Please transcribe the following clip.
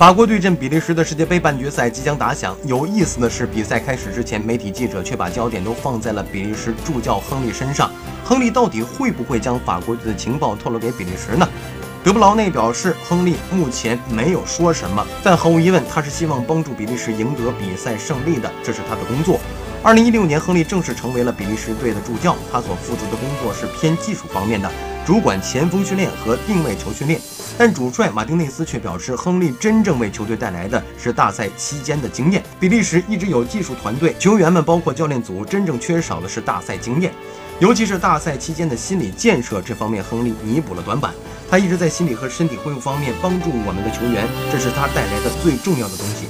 法国对阵比利时的世界杯半决赛即将打响。有意思的是，比赛开始之前，媒体记者却把焦点都放在了比利时助教亨利身上。亨利到底会不会将法国队的情报透露给比利时呢？德布劳内表示，亨利目前没有说什么，但毫无疑问，他是希望帮助比利时赢得比赛胜利的，这是他的工作。二零一六年，亨利正式成为了比利时队的助教，他所负责的工作是偏技术方面的，主管前锋训练和定位球训练。但主帅马丁内斯却表示，亨利真正为球队带来的是大赛期间的经验。比利时一直有技术团队，球员们包括教练组，真正缺少的是大赛经验，尤其是大赛期间的心理建设这方面，亨利弥补了短板。他一直在心理和身体恢复方面帮助我们的球员，这是他带来的最重要的东西。